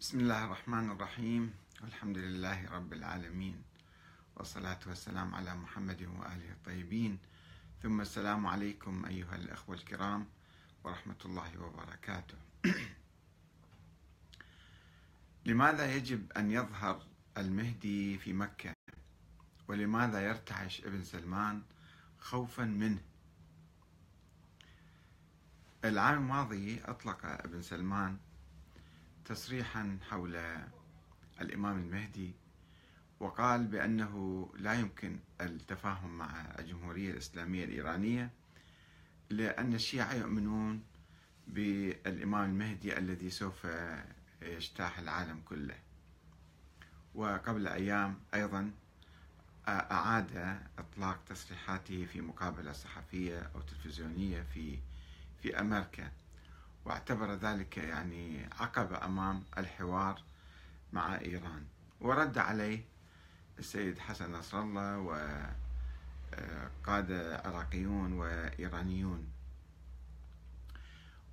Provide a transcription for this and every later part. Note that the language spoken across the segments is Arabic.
بسم الله الرحمن الرحيم. والحمد لله رب العالمين. والصلاة والسلام على محمد وآله الطيبين. ثم السلام عليكم أيها الأخوة الكرام ورحمة الله وبركاته. لماذا يجب أن يظهر المهدي في مكة؟ ولماذا يرتعش ابن سلمان خوفا منه؟ العام الماضي أطلق ابن سلمان تصريحا حول الإمام المهدي وقال بأنه لا يمكن التفاهم مع الجمهورية الإسلامية الإيرانية لأن الشيعة يؤمنون بالإمام المهدي الذي سوف يجتاح العالم كله. وقبل أيام أيضا أعاد إطلاق تصريحاته في مقابلة صحفية أو تلفزيونية في في أمريكا. واعتبر ذلك يعني عقبة أمام الحوار مع إيران. ورد عليه السيد حسن نصر الله وقادة عراقيون وإيرانيون.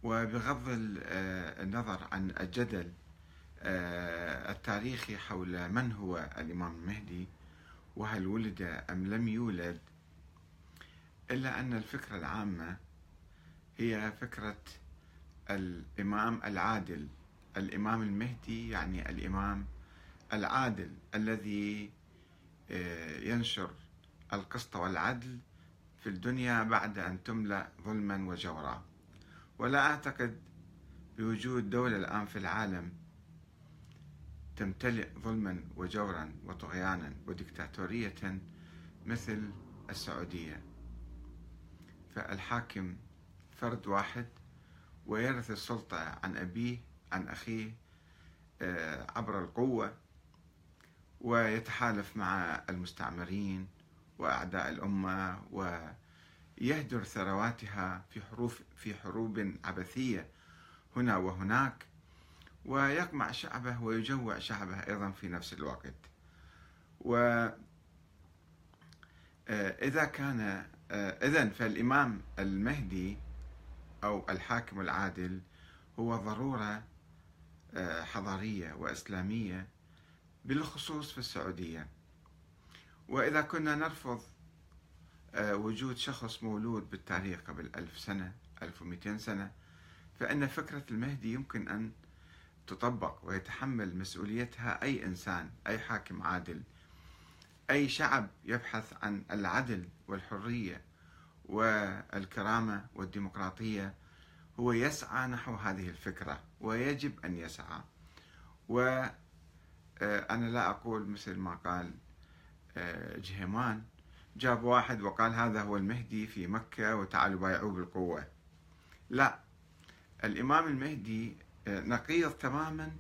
وبغض النظر عن الجدل التاريخي حول من هو الإمام المهدي وهل ولد أم لم يولد إلا أن الفكرة العامة هي فكرة الإمام العادل. الإمام المهدي يعني الإمام العادل الذي آه، ينشر القسط والعدل في الدنيا بعد أن تملأ ظلما وجورا. ولا أعتقد بوجود دولة الآن في العالم تمتلئ ظلما وجورا وطغيانا وديكتاتورية مثل السعودية. فالحاكم فرد واحد ويرث السلطة عن أبيه عن أخيه آه، عبر القوة ويتحالف مع المستعمرين وأعداء الأمة ويهدر ثرواتها في حروب في حروب عبثية هنا وهناك ويقمع شعبه ويجوع شعبه أيضا في نفس الوقت. و آه، إذا كان آه، إذا فالإمام المهدي أو الحاكم العادل هو ضرورة آه، حضارية وإسلامية بالخصوص في السعودية. وإذا كنا نرفض آه، وجود شخص مولود بالتاريخ قبل ألف سنة ألف ومئتين سنة فإن فكرة المهدي يمكن أن تطبق ويتحمل مسؤوليتها أي إنسان أي حاكم عادل أي شعب يبحث عن العدل والحرية والكرامة والديمقراطية هو يسعى نحو هذه الفكرة ويجب أن يسعى. وأنا آه، لا أقول مثل ما قال آه، جهيمان. جاب واحد وقال هذا هو المهدي في مكة وتعالوا بايعوه بالقوة. لا الإمام المهدي آه، نقيض تماما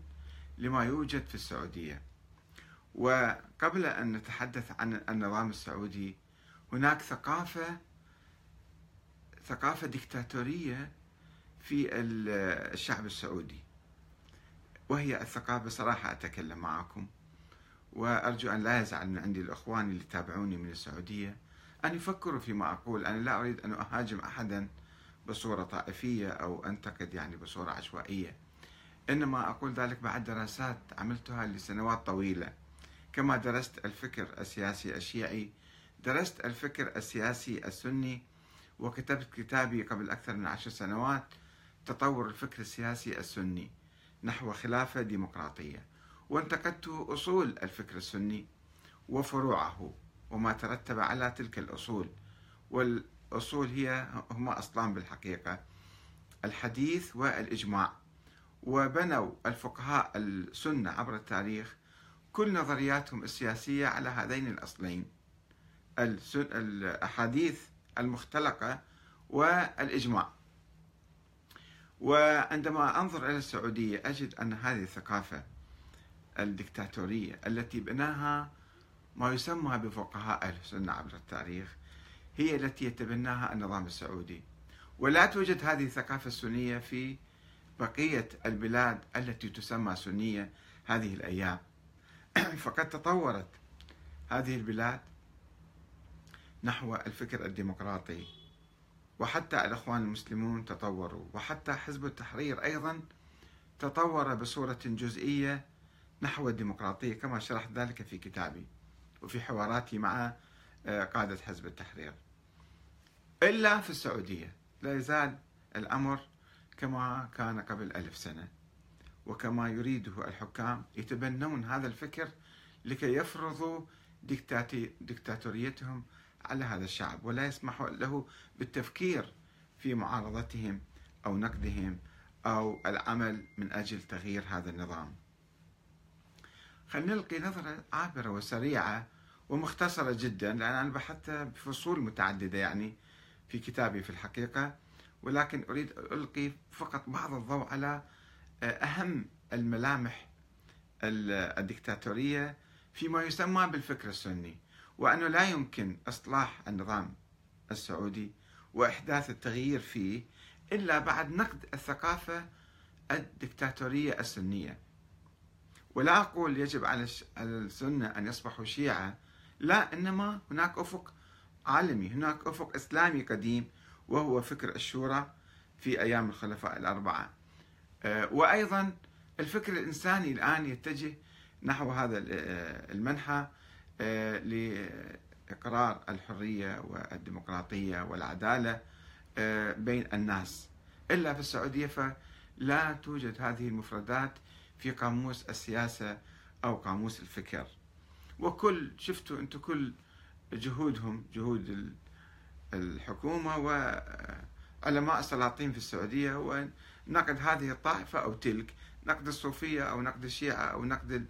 لما يوجد في السعودية. وقبل أن نتحدث عن النظام السعودي هناك ثقافة ثقافة ديكتاتورية في الشعب السعودي. وهي الثقافة صراحة أتكلم معكم وأرجو أن لا يزعل من عندي الأخوان اللي يتابعوني من السعودية أن يفكروا فيما أقول. أنا لا أريد أن أهاجم أحدا بصورة طائفية أو أنتقد يعني بصورة عشوائية. إنما أقول ذلك بعد دراسات عملتها لسنوات طويلة. كما درست الفكر السياسي الشيعي درست الفكر السياسي السني وكتبت كتابي قبل أكثر من عشر سنوات تطور الفكر السياسي السني نحو خلافة ديمقراطية. وانتقدت أصول الفكر السني وفروعه وما ترتب على تلك الأصول. والأصول هي هما أصلان بالحقيقة الحديث والإجماع. وبنوا الفقهاء السنة عبر التاريخ كل نظرياتهم السياسية على هذين الأصلين الأحاديث المختلقة والإجماع. وعندما أنظر إلى السعودية أجد أن هذه الثقافة الدكتاتورية التي بناها ما يسمى بفقهاء أهل السنة عبر التاريخ هي التي يتبناها النظام السعودي. ولا توجد هذه الثقافة السنية في بقية البلاد التي تسمى سنية هذه الأيام. فقد تطورت هذه البلاد نحو الفكر الديمقراطي. وحتى الإخوان المسلمون تطوروا وحتى حزب التحرير أيضا تطور بصورة جزئية نحو الديمقراطية كما شرحت ذلك في كتابي وفي حواراتي مع آه، قادة حزب التحرير. إلا في السعودية لا يزال الأمر كما كان قبل ألف سنة وكما يريده الحكام يتبنون هذا الفكر لكي يفرضوا ديكتاتوريتهم على هذا الشعب ولا يسمحوا له بالتفكير في معارضتهم أو نقدهم أو العمل من أجل تغيير هذا النظام. خلينا نلقي نظرة عابرة وسريعة ومختصرة جدا لأن أنا بحثت بفصول متعددة يعني في كتابي في الحقيقة ولكن أريد ألقي فقط بعض الضوء على آه، أهم الملامح الدكتاتورية فيما يسمى بالفكر السني. وأنه لا يمكن إصلاح النظام السعودي وإحداث التغيير فيه إلا بعد نقد الثقافة الدكتاتورية السنية. ولا أقول يجب على السنة أن يصبحوا شيعة لا إنما هناك أفق عالمي هناك أفق إسلامي قديم وهو فكر الشورى في أيام الخلفاء الأربعة. آه، وأيضا الفكر الإنساني الآن يتجه نحو هذا آه، المنحى لإقرار الحرية والديمقراطية والعدالة بين الناس. إلا في السعودية فلا توجد هذه المفردات في قاموس السياسة أو قاموس الفكر. وكل شفتوا أنتم كل جهودهم جهود الحكومة وعلماء السلاطين في السعودية هو نقد هذه الطائفة أو تلك نقد الصوفية أو نقد الشيعة أو نقد آه،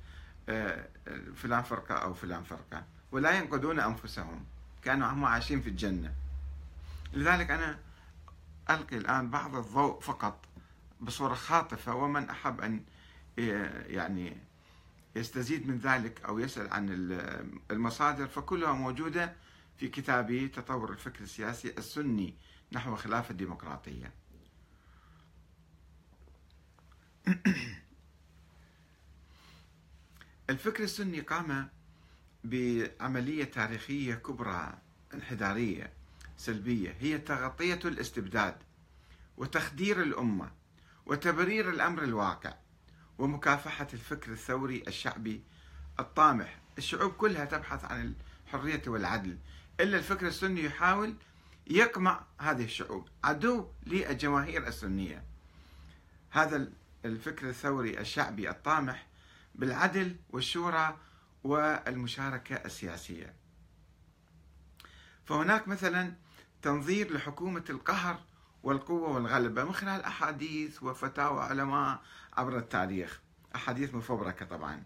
فلان فرقة أو فلان فرقة ولا ينقدون أنفسهم. كانوا هم عايشين في الجنة. لذلك أنا ألقي الآن بعض الضوء فقط بصورة خاطفة ومن أحب أن يعني يستزيد من ذلك أو يسأل عن المصادر فكلها موجودة في كتابي تطور الفكر السياسي السني نحو خلافة الديمقراطية. الفكر السني قام بعملية تاريخية كبرى انحدارية سلبية هي تغطية الاستبداد وتخدير الأمة وتبرير الأمر الواقع ومكافحة الفكر الثوري الشعبي الطامح. الشعوب كلها تبحث عن الحرية والعدل إلا الفكر السني يحاول يقمع هذه الشعوب عدو للجماهير السنية. هذا الفكر الثوري الشعبي الطامح بالعدل والشورى والمشاركة السياسية. فهناك مثلا تنظير لحكومة القهر والقوة والغلبة من خلال أحاديث وفتاوى علماء عبر التاريخ. أحاديث مفبركة طبعا.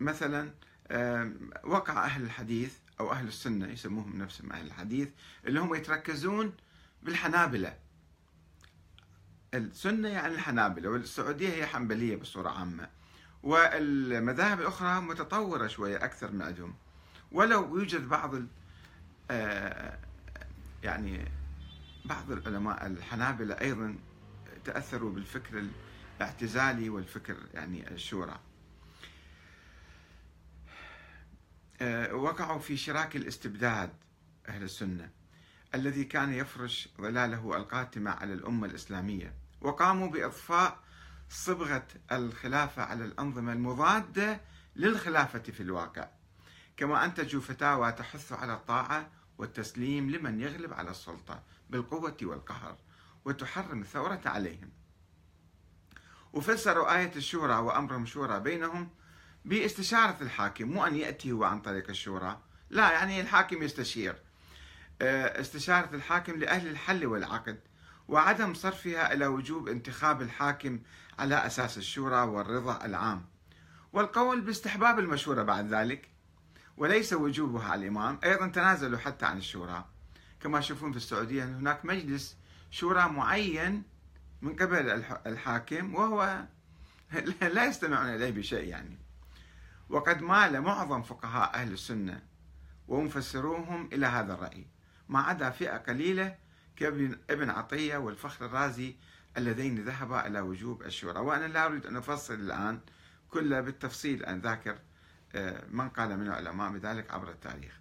مثلا وقع أهل الحديث أو أهل السنة يسموهم نفسهم أهل الحديث اللي هم يتركزون بالحنابلة. السنة يعني الحنابلة والسعودية هي حنبلية بصورة عامة. والمذاهب الأخرى متطورة شوية أكثر من عندهم. ولو يوجد بعض آه، يعني بعض العلماء الحنابلة أيضا تأثروا بالفكر الاعتزالي والفكر يعني الشورى. آه، وقعوا في شراك الاستبداد أهل السنة الذي كان يفرش ظلاله القاتمة على الأمة الإسلامية. وقاموا بإضفاء صبغة الخلافة على الأنظمة المضادة للخلافة في الواقع. كما أنتجوا فتاوى تحث على الطاعة والتسليم لمن يغلب على السلطة بالقوة والقهر وتحرم الثورة عليهم. وفسروا آية الشورى وأمرهم شورى بينهم باستشارة الحاكم مو أن يأتي هو عن طريق الشورى. لا يعني الحاكم يستشير. آه، استشارة الحاكم لأهل الحل والعقد. وعدم صرفها إلى وجوب انتخاب الحاكم على أساس الشورى والرضا العام. والقول باستحباب المشورة بعد ذلك وليس وجوبها على الإمام أيضا تنازلوا حتى عن الشورى. كما تشوفون في السعودية أن هناك مجلس شورى معين من قبل الحاكم وهو لا يستمعون إليه بشيء يعني. وقد مال معظم فقهاء أهل السنة ومفسروهم إلى هذا الرأي. ما عدا فئة قليلة كابن ابن عطية والفخر الرازي اللذين ذهبا إلى وجوب الشورى. وأنا لا أريد أن أفصل الآن كله بالتفصيل أن ذاكر آه، من قال من العلماء بذلك عبر التاريخ.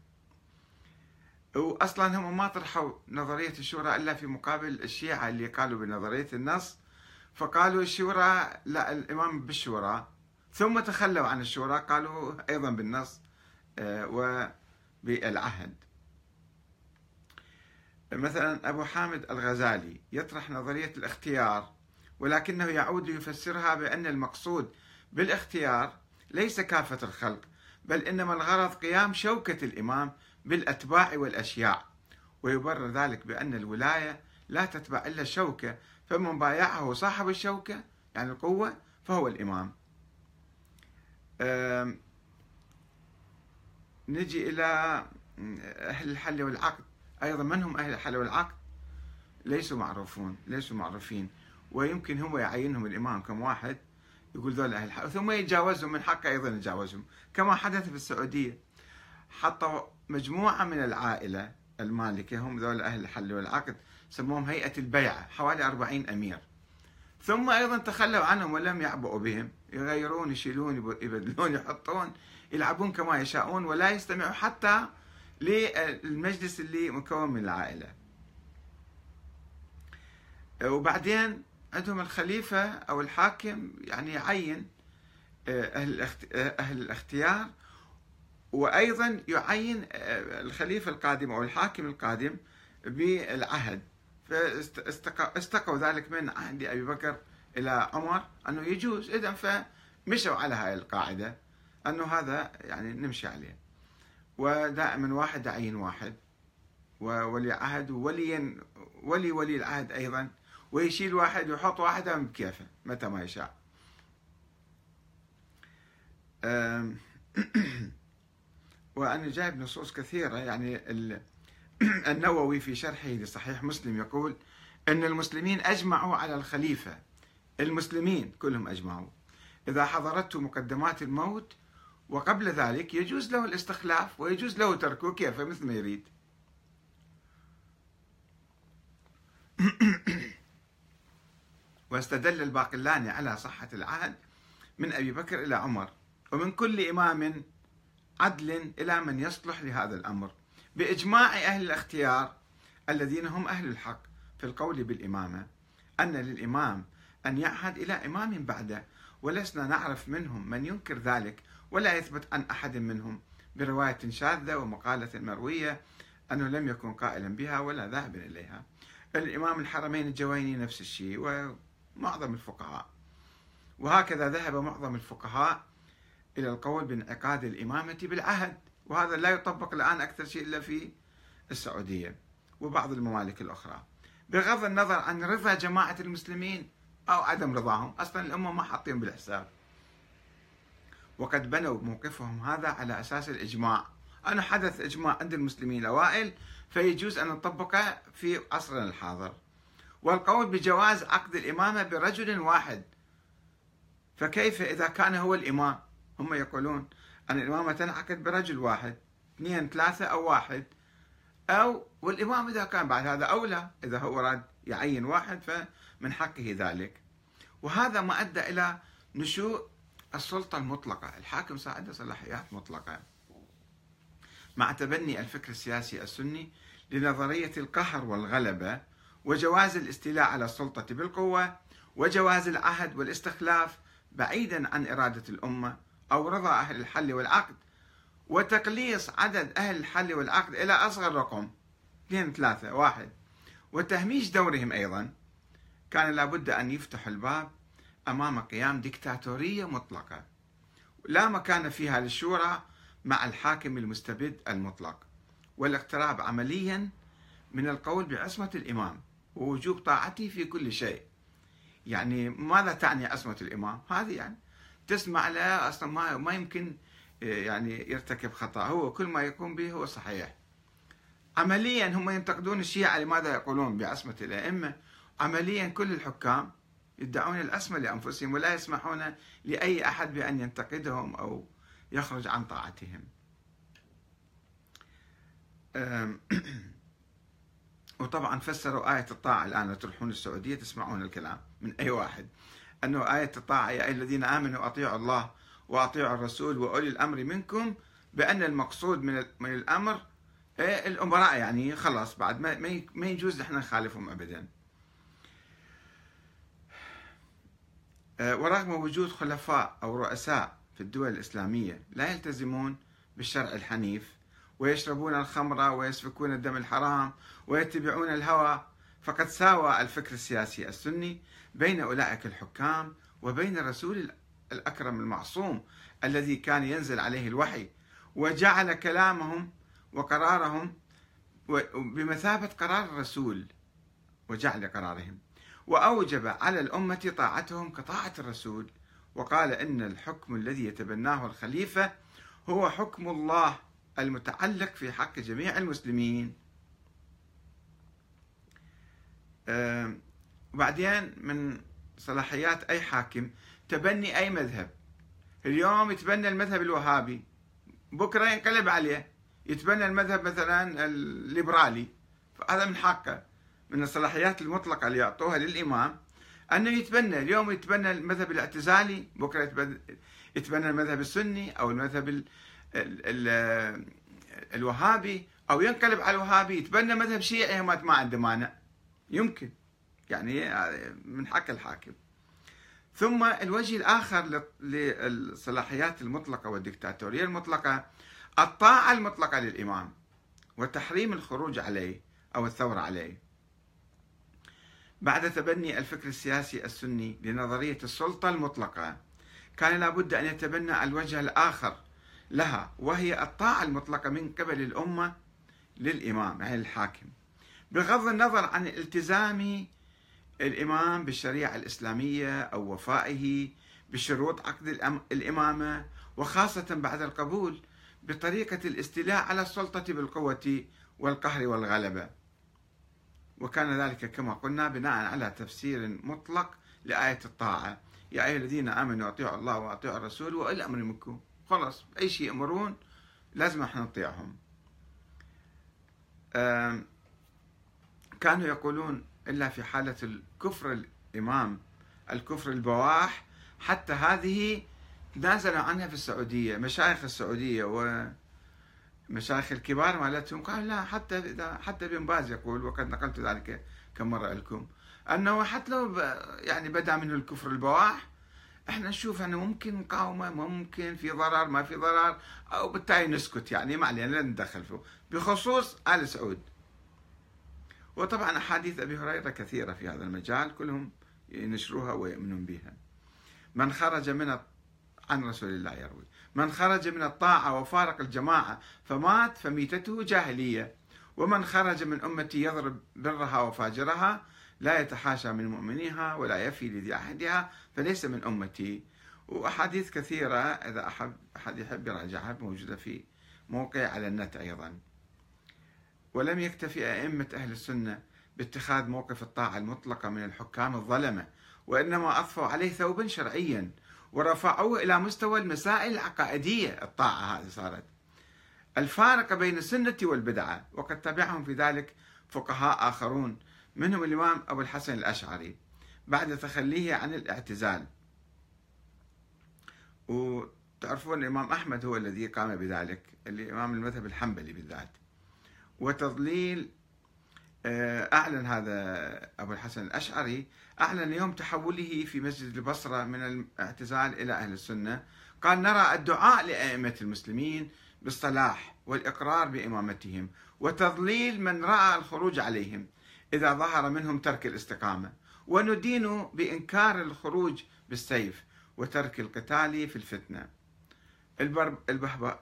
واصلا هم ما طرحوا نظرية الشورى إلا في مقابل الشيعة اللي قالوا بنظرية النص فقالوا الشورى لا الإمام بالشورى. ثم تخلوا عن الشورى قالوا أيضا بالنص آه، وبالعهد. مثلا أبو حامد الغزالي يطرح نظرية الاختيار ولكنه يعود ليفسرها بأن المقصود بالاختيار ليس كافة الخلق بل إنما الغرض قيام شوكة الإمام بالأتباع والأشياع ويبرر ذلك بأن الولاية لا تتبع إلا الشوكة فمن بايعه صاحب الشوكة يعني القوة فهو الإمام. نجي إلى أهل الحل والعقد. أيضا من هم أهل الحل والعقد ليسوا معروفون ليسوا معروفين. ويمكن هو يعينهم الإمام كم واحد يقول ذول أهل الحل ثم يتجاوزهم من حقه أيضا يتجاوزهم. كما حدث في السعودية حطوا مجموعة من العائلة المالكة هم ذول أهل الحل والعقد سموهم هيئة البيعة حوالي أربعين أمير. ثم أيضا تخلوا عنهم ولم يعبؤوا بهم يغيرون يشيلون يبدلون يحطون يلعبون كما يشاءون ولا يستمعوا حتى للمجلس اللي مكون من العائلة. وبعدين عندهم الخليفة أو الحاكم يعني يعين آه، آه، أهل الاختيار وأيضا يعين آه، الخليفة القادم أو الحاكم القادم بالعهد. فاستقوا ذلك من عهد أبي بكر إلى عمر أنه يجوز. اذا فمشوا على هاي القاعدة أنه هذا يعني نمشي عليه. ودائما واحد يعين واحد. وولي عهد وولي ولي ولي العهد أيضا. ويشيل واحد ويحط واحد بكيفه متى ما يشاء. وأنا جايب نصوص كثيرة. يعني النووي في شرحه لصحيح مسلم يقول أن المسلمين أجمعوا على الخليفة. المسلمين كلهم أجمعوا. إذا حضرته مقدمات الموت وقبل ذلك يجوز له الاستخلاف ويجوز له تركه كيف مثل ما يريد. واستدل الباقلاني على صحة العهد من أبي بكر إلى عمر ومن كل إمام عدل إلى من يصلح لهذا الأمر بإجماع أهل الاختيار الذين هم أهل الحق في القول بالإمامة أن للإمام أن يعهد إلى إمام بعده ولسنا نعرف منهم من ينكر ذلك ولا يثبت عن أحد منهم. برواية شاذة ومقالة مروية أنه لم يكن قائلا بها ولا ذاهبا إليها. الإمام الحرمين الجويني نفس الشيء ومعظم الفقهاء. وهكذا ذهب معظم الفقهاء إلى القول بانعقاد الإمامة بالعهد. وهذا لا يطبق الآن أكثر شيء إلا في السعودية وبعض الممالك الأخرى. بغض النظر عن رضا جماعة المسلمين أو عدم رضاهم أصلا الأمة ما حاطين بالحساب. وقد بنوا موقفهم هذا على أساس الإجماع. أنه حدث إجماع عند المسلمين الأوائل فيجوز أن نطبقه في عصرنا الحاضر. والقول بجواز عقد الإمامة برجل واحد. فكيف إذا كان هو الإمام؟ هم يقولون أن الإمامة تنعقد برجل واحد اثنين ثلاثة أو واحد. أو والإمام إذا كان بعد هذا أولى إذا هو أراد يعين واحد فمن حقه ذلك. وهذا ما أدى إلى نشوء السلطة المطلقة. الحاكم صار عنده صلاحيات مطلقة. مع تبني الفكر السياسي السني لنظرية القهر والغلبة وجواز الاستيلاء على السلطة بالقوة وجواز العهد والاستخلاف بعيدا عن إرادة الأمة أو رضا أهل الحل والعقد وتقليص عدد أهل الحل والعقد إلى أصغر رقم اثنين ثلاثة واحد. وتهميش دورهم أيضا. كان لابد أن يفتح الباب أمام قيام ديكتاتورية مطلقة. لا مكان فيها للشورى مع الحاكم المستبد المطلق والاقتراب عمليا من القول بعصمة الإمام ووجوب طاعته في كل شيء. يعني ماذا تعني عصمة الإمام؟ هذه يعني تسمع له أصلا ما ما يمكن آه، يعني يرتكب خطأ. هو كل ما يقوم به هو صحيح. عمليا هم ينتقدون الشيعة لماذا يقولون بعصمة الأئمة؟ عمليا كل الحكام يدعون العصمة لأنفسهم ولا يسمحون لأي أحد بأن ينتقدهم أو يخرج عن طاعتهم. وطبعا فسروا آية الطاعة الآن تروحون السعودية تسمعون الكلام من أي واحد. أنه آية الطاعة يا أيها الذين آمنوا أطيعوا الله وأطيعوا الرسول وأولي الأمر منكم بأن المقصود من من الأمر إيه، الأمراء يعني خلاص بعد ما يجوز نحن نخالفهم أبدا. ورغم وجود خلفاء أو رؤساء في الدول الإسلامية لا يلتزمون بالشرع الحنيف ويشربون الخمر ويسفكون الدم الحرام ويتبعون الهوى فقد ساوى الفكر السياسي السني بين أولئك الحكام وبين الرسول الأكرم المعصوم الذي كان ينزل عليه الوحي وجعل كلامهم وقرارهم بمثابة قرار الرسول وجعل قرارهم. وأوجب على الأمة طاعتهم كطاعة الرسول. وقال إن الحكم الذي يتبناه الخليفة هو حكم الله المتعلق في حق جميع المسلمين. وبعدين من صلاحيات أي حاكم تبني أي مذهب. اليوم يتبنى المذهب الوهابي بكرة ينقلب عليه. يتبنى المذهب مثلا الليبرالي هذا من حقه. من الصلاحيات المطلقة اللي يعطوها للإمام أنه يتبنى اليوم يتبنى المذهب الاعتزالي بكرة يتبنى المذهب السني أو المذهب ال ال ال الوهابي أو ينقلب على الوهابي يتبنى مذهب شيعي ما عنده مانع. يمكن. يعني من حق الحاكم. ثم الوجه الآخر للصلاحيات المطلقة والدكتاتورية المطلقة الطاعة المطلقة للإمام وتحريم الخروج عليه أو الثورة عليه. بعد تبني الفكر السياسي السني لنظرية السلطة المطلقة كان لابد أن يتبنى الوجه الآخر لها وهي الطاعة المطلقة من قبل الأمة للإمام يعني الحاكم. بغض النظر عن التزام الإمام بالشريعة الإسلامية أو وفائه بشروط عقد الإمامة وخاصة بعد القبول بطريقة الاستيلاء على السلطة بالقوة والقهر والغلبة. وكان ذلك كما قلنا بناء على تفسير مطلق لآية الطاعة. يا أيها الذين آمنوا أطيعوا الله وأطيعوا الرسول وإلى الأمر منكم. خلاص أي شيء يأمرون لازم إحنا نطيعهم. كانوا يقولون إلا في حالة الكفر الإمام الكفر البواح حتى هذه تنازلوا عنها في السعودية مشايخ السعودية ومشايخ الكبار مالتهم قالوا لا حتى إذا حتى ابن باز يقول وقد نقلت ذلك كم مرة لكم أنه حتى لو يعني بدا منه الكفر البواح إحنا نشوف أنه ممكن مقاومه ممكن في ضرر ما في ضرر أو بالتالي نسكت يعني ما علينا لا ندخل فيه بخصوص آل سعود. وطبعا أحاديث أبي هريرة كثيرة في هذا المجال كلهم ينشروها ويؤمنون بها. من خرج من عن رسول الله يروي. من خرج من الطاعة وفارق الجماعة فمات فميتته جاهلية. ومن خرج من أمتي يضرب برها وفاجرها لا يتحاشى من مؤمنيها ولا يفي لذي عهدها فليس من أمتي. وأحاديث كثيرة إذا أحب أحد يحب يراجعها موجودة في موقع على النت أيضا. ولم يكتفي أئمة أهل السنة باتخاذ موقف الطاعة المطلقة من الحكام الظلمة وإنما أضفوا عليه ثوبا شرعيا. ورفعوه إلى مستوى المسائل العقائدية. الطاعة هذه صارت. الفارق بين السنة والبدعة وقد تبعهم في ذلك فقهاء آخرون منهم الإمام أبو الحسن الأشعري بعد تخليه عن الاعتزال. وتعرفون الإمام أحمد هو الذي قام بذلك الإمام المذهب الحنبلي بالذات. وتضليل آه، أعلن هذا أبو الحسن الأشعري أعلن يوم تحوله في مسجد البصرة من الاعتزال إلى أهل السنة. قال نرى الدعاء لأئمة المسلمين بالصلاح والإقرار بإمامتهم وتضليل من رأى الخروج عليهم إذا ظهر منهم ترك الاستقامة. وندين بإنكار الخروج بالسيف وترك القتال في الفتنة.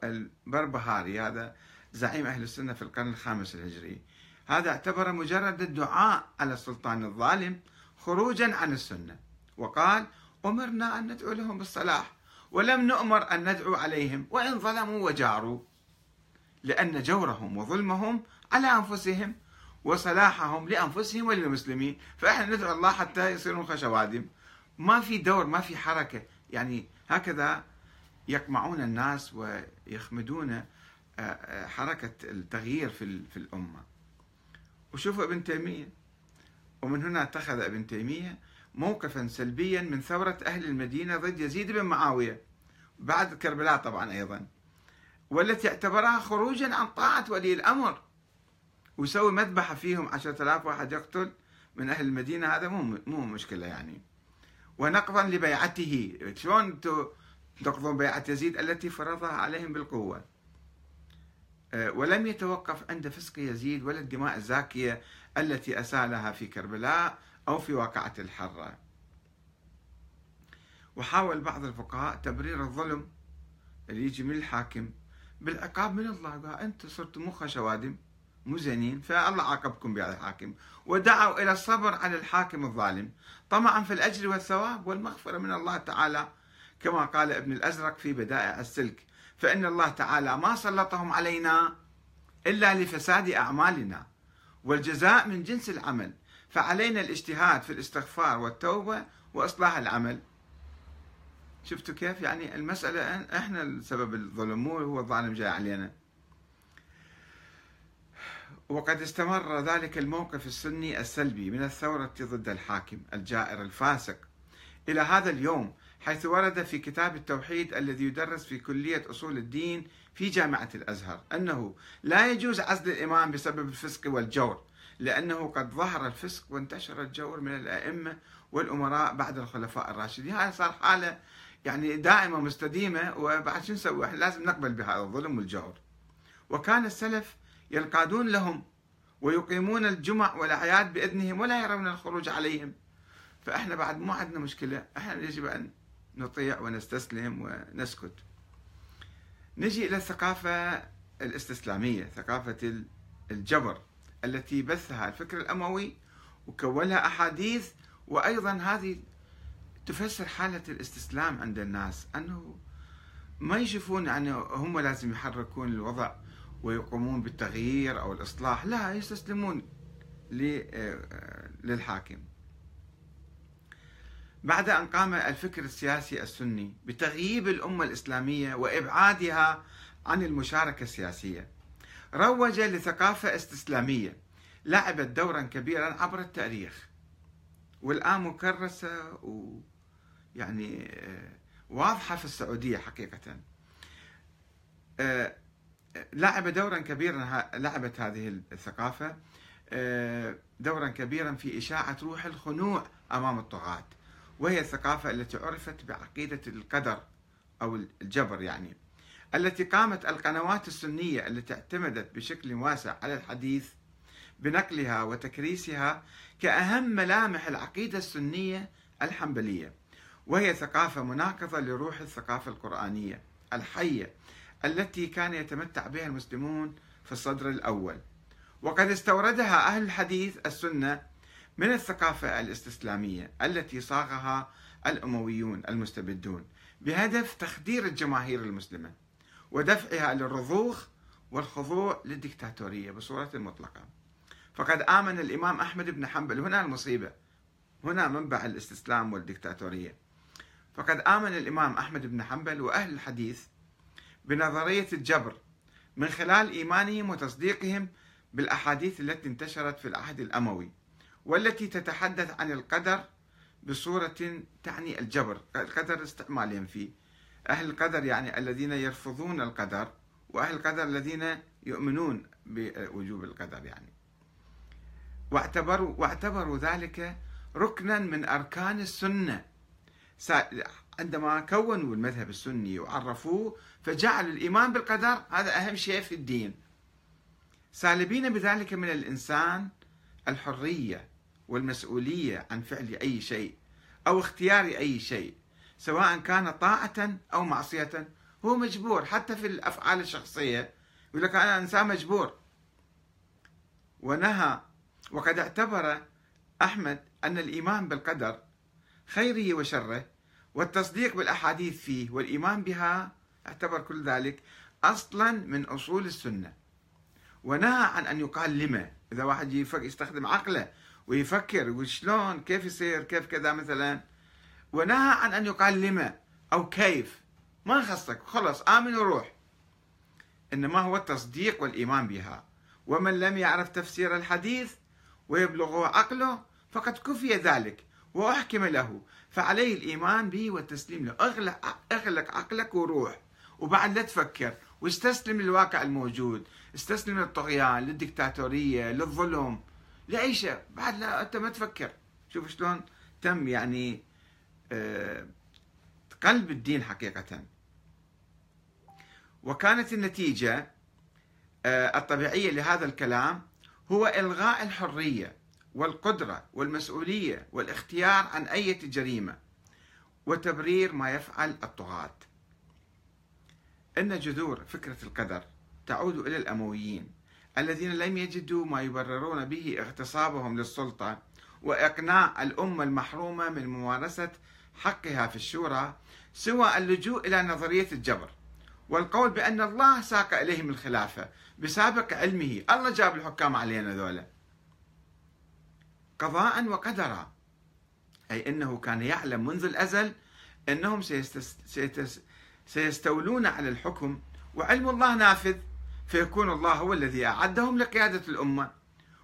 البربهاري هذا زعيم أهل السنة في القرن الخامس الهجري. هذا اعتبر مجرد الدعاء على السلطان الظالم خروجا عن السنة. وقال أمرنا أن ندعو لهم بالصلاح ولم نؤمر أن ندعو عليهم وإن ظلموا وجاروا. لأن جورهم وظلمهم على أنفسهم وصلاحهم لأنفسهم وللمسلمين. فإحنا ندعو الله حتى يصيرون خشوادم ما في دور ما في حركة. يعني هكذا يقمعون الناس ويخمدون آه، آه، حركة التغيير في في الأمة. وشوفوا ابن تيمية. ومن هنا اتخذ ابن تيمية موقفا سلبيا من ثورة أهل المدينة ضد يزيد بن معاوية بعد كربلاء طبعا أيضا والتي اعتبرها خروجا عن طاعة ولي الأمر. ويسوي مذبحة فيهم عشرة آلاف واحد يقتل من أهل المدينة هذا مو مو مشكلة يعني. ونقضا لبيعته. شلون تقضون بيعة يزيد؟ التي فرضها عليهم بالقوة. آه، ولم يتوقف عند فسق يزيد ولا الدماء الزاكية. التي أسالها في كربلاء أو في واقعة الحرة. وحاول بعض الفقهاء تبرير الظلم. اللي يجي من الحاكم بالعقاب من الله قال أنتم صرتم مخ شوادم مو زينين فالله عاقبكم بهذا الحاكم. ودعوا إلى الصبر على الحاكم الظالم طمعا في الأجر والثواب والمغفرة من الله تعالى. كما قال ابن الأزرق في بدائع السلك فإن الله تعالى ما سلطهم علينا إلا لفساد أعمالنا. والجزاء من جنس العمل. فعلينا الاجتهاد في الاستغفار والتوبة وإصلاح العمل. شفتوا كيف؟ يعني المسألة إحنا السبب الظلم مو هو الظالم جاي علينا. وقد استمر ذلك الموقف السني السلبي من الثورة ضد الحاكم الجائر الفاسق. إلى هذا اليوم حيث ورد في كتاب التوحيد الذي يدرس في كلية أصول الدين في جامعة الأزهر أنه لا يجوز عزل الإمام بسبب الفسق والجور لأنه قد ظهر الفسق وانتشر الجور من الأئمة والأمراء بعد الخلفاء الراشدين. هذا صار حالة يعني دائمة مستديمة وبعد شو نسوي؟ إحنا لازم نقبل بهذا الظلم والجور. وكان السلف ينقادون لهم ويقيمون الجمع والأعياد بإذنهم ولا يرون الخروج عليهم. فإحنا بعد مو عندنا مشكلة إحنا يجب أن نطيع ونستسلم ونسكت. نجي إلى الثقافة الاستسلامية ثقافة الجبر التي بثها الفكر الأموي وكونها أحاديث وأيضا هذه تفسر حالة الاستسلام عند الناس أنه ما يشوفون أنه هم لازم يحركون الوضع ويقومون بالتغيير أو الإصلاح لا يستسلمون للحاكم. بعد أن قام الفكر السياسي السني بتغييب الأمة الإسلامية وإبعادها عن المشاركة السياسية روج لثقافة استسلامية لعبت دورا كبيرا عبر التاريخ. والآن مكرسة ويعني آه، واضحة في السعودية حقيقة. آه، لعب دورا كبيرا لعبت هذه الثقافة آه، دورا كبيرا في إشاعة روح الخنوع أمام الطغاة. وهي الثقافة التي عرفت بعقيدة القدر أو الجبر يعني التي قامت القنوات السنية التي اعتمدت بشكل واسع على الحديث بنقلها وتكريسها كأهم ملامح العقيدة السنية الحنبلية. وهي ثقافة مناقضة لروح الثقافة القرآنية الحية التي كان يتمتع بها المسلمون في الصدر الأول. وقد استوردها أهل الحديث السنة من الثقافة الاستسلامية التي صاغها الأمويون المستبدون بهدف تخدير الجماهير المسلمة ودفعها للرضوخ والخضوع للدكتاتورية بصورة مطلقة. فقد آمن الإمام أحمد بن حنبل. هنا المصيبة. هنا منبع الإستسلام والدكتاتورية. فقد آمن الإمام أحمد بن حنبل وأهل الحديث بنظرية الجبر من خلال إيمانهم وتصديقهم بالأحاديث التي انتشرت في العهد الأموي. والتي تتحدث عن القدر بصورة تعني الجبر. القدر استعمالهم فيه. أهل القدر يعني الذين يرفضون القدر وأهل القدر الذين يؤمنون بوجوب القدر يعني. واعتبروا واعتبروا ذلك ركنا من أركان السنة. عندما كونوا المذهب السني وعرفوه فجعلوا الإيمان بالقدر. هذا أهم شيء في الدين. سالبين بذلك من الإنسان الحرية والمسؤولية عن فعل أي شيء أو اختيار أي شيء سواء كان طاعة أو معصية. هو مجبور حتى في الأفعال الشخصية يقول لك أنا إنسان مجبور. ونهى وقد اعتبر أحمد أن الإيمان بالقدر خيره وشره والتصديق بالأحاديث فيه والإيمان بها اعتبر كل ذلك أصلا من أصول السنة. ونهى عن أن يقال لما إذا واحد يستخدم عقله ويفكر يقول شلون كيف يصير كيف كذا مثلا. ونهى عن أن يقال لما أو كيف؟ ما خصك. خلص آمن وروح. إنما هو التصديق والإيمان بها. ومن لم يعرف تفسير الحديث ويبلغه عقله فقد كفي ذلك وأحكم له. فعليه الإيمان به والتسليم له. اغلق, اغلق عقلك وروح. وبعد لا تفكر واستسلم للواقع الموجود. استسلم للطغيان للدكتاتورية للظلم لأي شيء. بعد لا أنت ما تفكر. شوف شلون تم يعني آه، قلب الدين حقيقة. وكانت النتيجة آه، الطبيعية لهذا الكلام هو إلغاء الحرية والقدرة والمسؤولية والاختيار عن أي جريمة وتبرير ما يفعل الطغاة. إن جذور فكرة القدر تعود إلى الأمويين الذين لم يجدوا ما يبررون به اغتصابهم للسلطة وإقناع الأمة المحرومة من ممارسة حقها في الشورى سوى اللجوء إلى نظرية الجبر والقول بأن الله ساق إليهم الخلافة بسابق علمه. الله جاب الحكام علينا ذولا. قضاء وقدرا أي أنه كان يعلم منذ الأزل أنهم سيستولون على الحكم وعلم الله نافذ فيكون الله هو الذي أعدهم لقيادة الأمة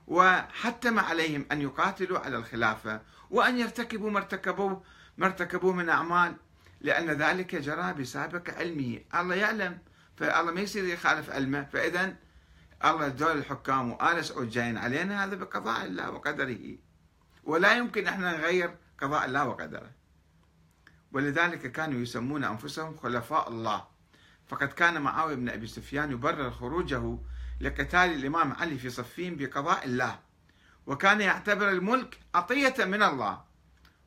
وحتم عليهم أن يقاتلوا على الخلافة وأن يرتكبوا ما ارتكبوه ما ارتكبوه من أعمال. لأن ذلك جرى بسابق علمه. الله يعلم. فالله ما يصير يخالف علمه. فإذا الله دول الحكام وآل سعود جايين علينا هذا بقضاء الله وقدره. ولا يمكن إحنا نغير قضاء الله وقدره. ولذلك كانوا يسمون أنفسهم خلفاء الله. فقد كان معاوية بن أبي سفيان يبرر خروجه لقتال الإمام علي في صفين بقضاء الله وكان يعتبر الملك عطية من الله.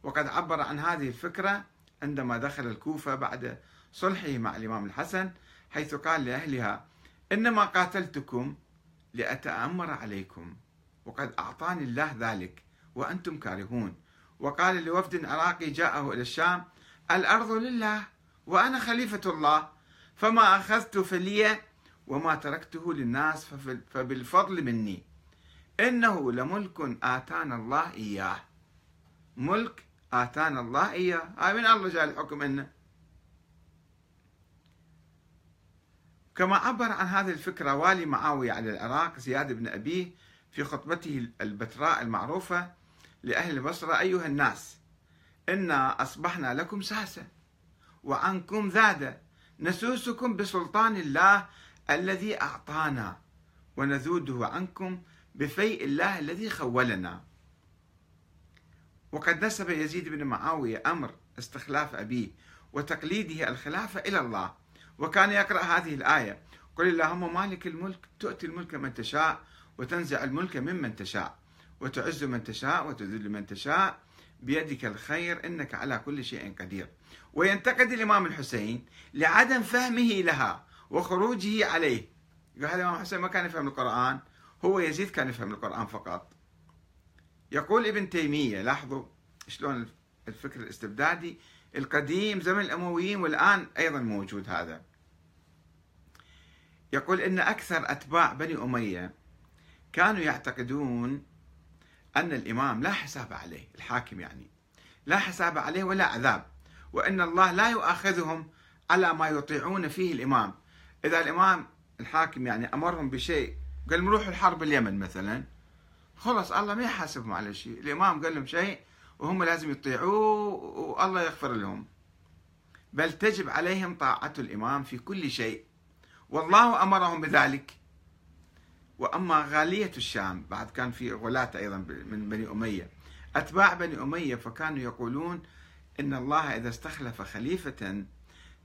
وقد عبر عن هذه الفكرة عندما دخل الكوفة بعد صلحه مع الإمام الحسن حيث قال لأهلها إنما قاتلتكم لأتأمر عليكم وقد أعطاني الله ذلك وأنتم كارهون. وقال لوفد عراقي جاءه إلى الشام الأرض لله وأنا خليفة الله فما أخذت فلي وما تركته للناس فبالفضل مني. إنه لملك آتانا الله إياه. ملك آتانا الله إياه. هاي من الله جاء الحكم إنه. كما عبر عن هذه الفكرة والي معاوية على العراق زياد بن أبيه في خطبته البتراء المعروفة لأهل البصرة أيها الناس إنا أصبحنا لكم ساسة وعنكم ذادة نسوسكم بسلطان الله الذي أعطانا ونذوده عنكم بفيء الله الذي خولنا. وقد نسب يزيد بن معاوية أمر استخلاف أبيه وتقليده الخلافة إلى الله وكان يقرأ هذه الآية قل اللهم مالك الملك تؤتي الملك من تشاء وتنزع الملك ممن تشاء وتعز من تشاء وتذل من تشاء بيدك الخير إنك على كل شيء قدير. وينتقد الإمام الحسين لعدم فهمه لها وخروجه عليه. قال الإمام الحسين ما كان يفهم القرآن؟ هو يزيد كان يفهم القرآن فقط. يقول ابن تيمية لاحظوا شلون الفكر الاستبدادي القديم زمن الأمويين والآن أيضا موجود هذا. يقول إن أكثر أتباع بني أمية كانوا يعتقدون أن الإمام لا حساب عليه الحاكم يعني لا حساب عليه ولا عذاب. وأن الله لا يؤاخذهم على ما يطيعون فيه الإمام. إذا الإمام الحاكم يعني أمرهم بشيء قال لهم روحوا الحرب اليمن مثلا. خلص الله ما يحاسبهم على شيء. الإمام قال لهم شيء وهم لازم يطيعوه والله يغفر لهم. بل تجب عليهم طاعة الإمام في كل شيء. والله أمرهم بذلك. وأما غالية الشام بعد كان في غلاة أيضا من بني أمية. أتباع بني أمية فكانوا يقولون إن الله إذا استخلف خليفة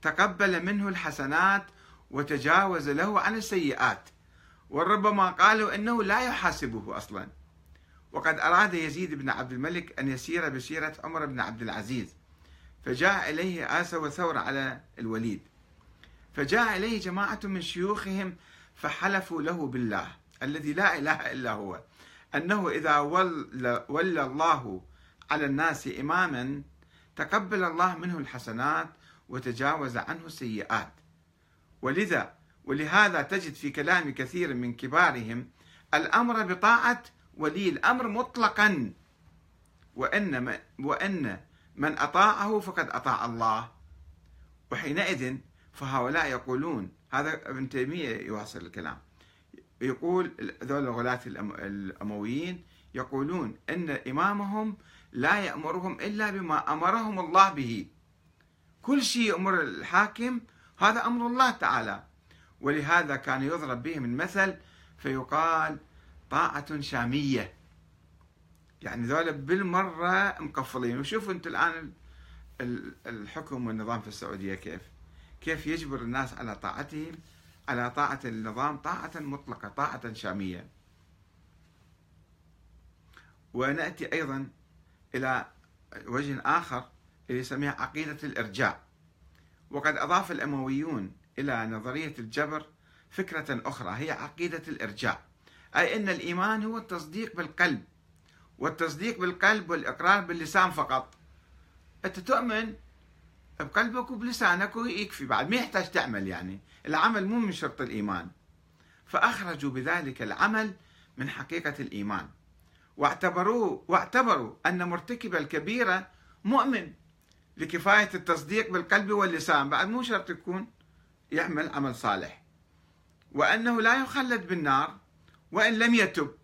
تقبل منه الحسنات وتجاوز له عن السيئات وربما قالوا إنه لا يحاسبه أصلا. وقد أراد يزيد بن عبد الملك أن يسير بسيرة عمر بن عبد العزيز فجاء إليه آسى وثور على الوليد. فجاء إليه جماعة من شيوخهم فحلفوا له بالله الذي لا إله إلا هو أنه إذا ولى, ولى الله على الناس إماما تقبل الله منه الحسنات وتجاوز عنه السيئات. ولذا ولهذا تجد في كلام كثير من كبارهم الأمر بطاعة ولي الأمر مطلقا. وأن من وأن من أطاعه فقد أطاع الله. وحينئذ فهؤلاء يقولون هذا ابن تيمية يواصل الكلام. يقول ذول الغلاة الأمويين يقولون أن إمامهم لا يأمرهم إلا بما أمرهم الله به. كل شيء يأمر الحاكم هذا أمر الله تعالى. ولهذا كان يضرب بهم المثل فيقال طاعة شامية. يعني ذولا بالمرة مقفلين. وشوفوا أنتم الآن الحكم والنظام في السعودية كيف. كيف يجبر الناس على طاعتهم على طاعة النظام طاعة مطلقة طاعة شامية. ونأتي أيضا إلى وجه آخر اللي يسميها عقيدة الإرجاع وقد أضاف الأمويون إلى نظرية الجبر فكرة أخرى هي عقيدة الإرجاع أي أن الإيمان هو التصديق بالقلب والتصديق بالقلب والإقرار باللسان فقط. أنت تؤمن بقلبك وبلسانك ويكفي بعد ما يحتاج تعمل يعني. العمل مو من شرط الإيمان. فأخرجوا بذلك العمل من حقيقة الإيمان. واعتبروا واعتبروا أن مرتكب الكبيرة مؤمن لكفاية التصديق بالقلب واللسان. بعد مو شرط يكون يعمل عمل صالح. وأنه لا يخلد بالنار وإن لم يتب.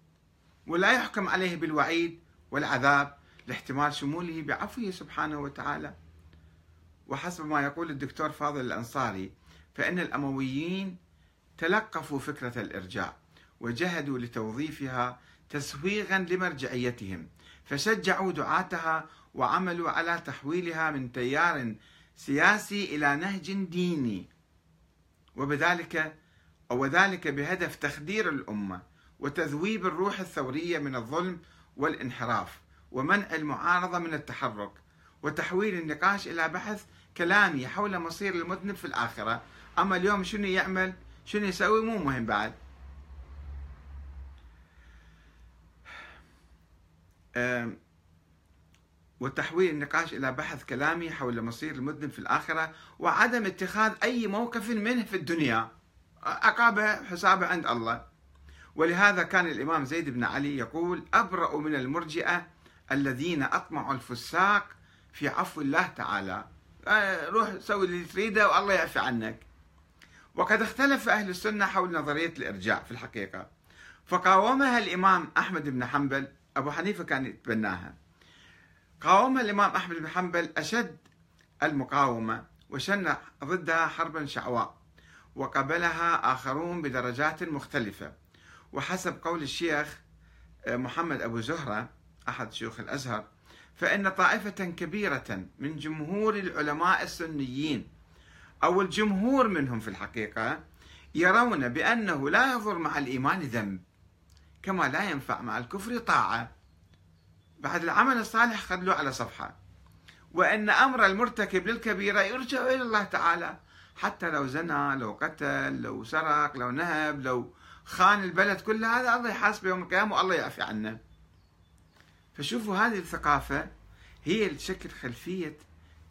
ولا يحكم عليه بالوعيد والعذاب لاحتمال شموله بعفوه سبحانه وتعالى. وحسب ما يقول الدكتور فاضل الأنصاري فإن الأمويين تلقفوا فكرة الإرجاع وجهدوا لتوظيفها تسويغا لمرجعيتهم فشجعوا دعاتها وعملوا على تحويلها من تيار سياسي إلى نهج ديني. وبذلك وذلك بهدف تخدير الأمة وتذويب الروح الثورية من الظلم والانحراف ومنع المعارضة من التحرك وتحويل النقاش إلى بحث كلامي حول مصير المذنب في الآخرة. أما اليوم شنو يعمل؟ شنو يسوي؟ مو مهم بعد. وتحويل النقاش إلى بحث كلامي حول مصير المذنب في الآخرة وعدم اتخاذ أي موقف منه في الدنيا. عقابه حسابه عند الله. ولهذا كان الإمام زيد بن علي يقول أبرأ من المرجئة الذين أطمعوا الفساق في عفو الله تعالى. آه، روح سوي اللي تريده والله يعفي عنك. وقد اختلف أهل السنة حول نظرية الإرجاع في الحقيقة. فقاومها الإمام أحمد بن حنبل أبو حنيفة كان يتبناها. قاومها الإمام أحمد بن حنبل أشد المقاومة وشن ضدها حربا شعواء وقبلها آخرون بدرجات مختلفة. وحسب قول الشيخ آه، محمد أبو زهرة أحد شيوخ الأزهر فإن طائفة كبيرة من جمهور العلماء السنيين أو الجمهور منهم في الحقيقة يرون بأنه لا يضر مع الإيمان ذنب. كما لا ينفع مع الكفر طاعة. بعد العمل الصالح خلوه على صفحة. وأن أمر المرتكب للكبيرة يرجع إلى الله تعالى. حتى لو زنى لو قتل لو سرق لو نهب لو خان البلد كلها هذا الله يحاسبه يوم القيامة والله يعفي عنه. فشوفوا هذه الثقافة هي اللي تشكل خلفية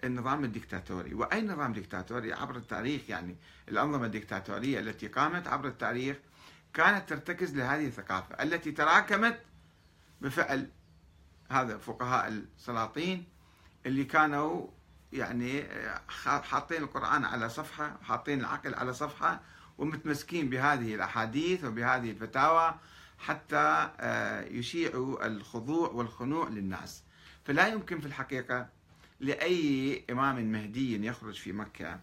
النظام الدكتاتوري. وأي نظام دكتاتوري عبر التاريخ يعني الأنظمة الدكتاتورية التي قامت عبر التاريخ كانت ترتكز لهذه الثقافة التي تراكمت بفعل هذا فقهاء السلاطين اللي كانوا يعني حاطين القرآن على صفحة حاطين العقل على صفحة ومتمسكين بهذه الأحاديث وبهذه الفتاوى حتى آه، يشيعوا الخضوع والخنوع للناس. فلا يمكن في الحقيقة لأي إمام مهدي يخرج في مكة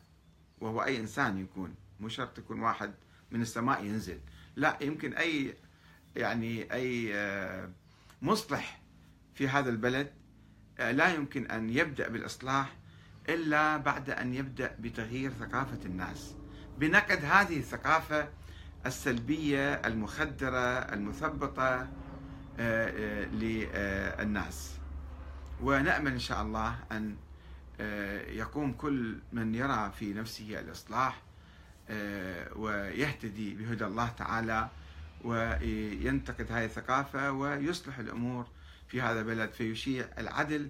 وهو أي إنسان يكون. مو شرط يكون واحد من السماء ينزل. لا يمكن أي يعني أي آه، مصلح في هذا البلد آه، لا يمكن أن يبدأ بالإصلاح إلا بعد أن يبدأ بتغيير ثقافة الناس. بنقد هذه الثقافة السلبية المخدرة المثبطة آه، للناس. ونأمل إن شاء الله أن يقوم كل من يرى في نفسه الإصلاح ويهتدي بهدى الله تعالى وينتقد هذه الثقافة ويصلح الأمور في هذا البلد فيشيع العدل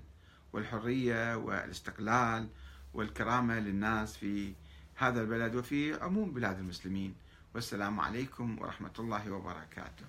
والحرية والاستقلال والكرامة للناس في هذا البلد وفي عموم بلاد المسلمين. والسلام عليكم ورحمة الله وبركاته.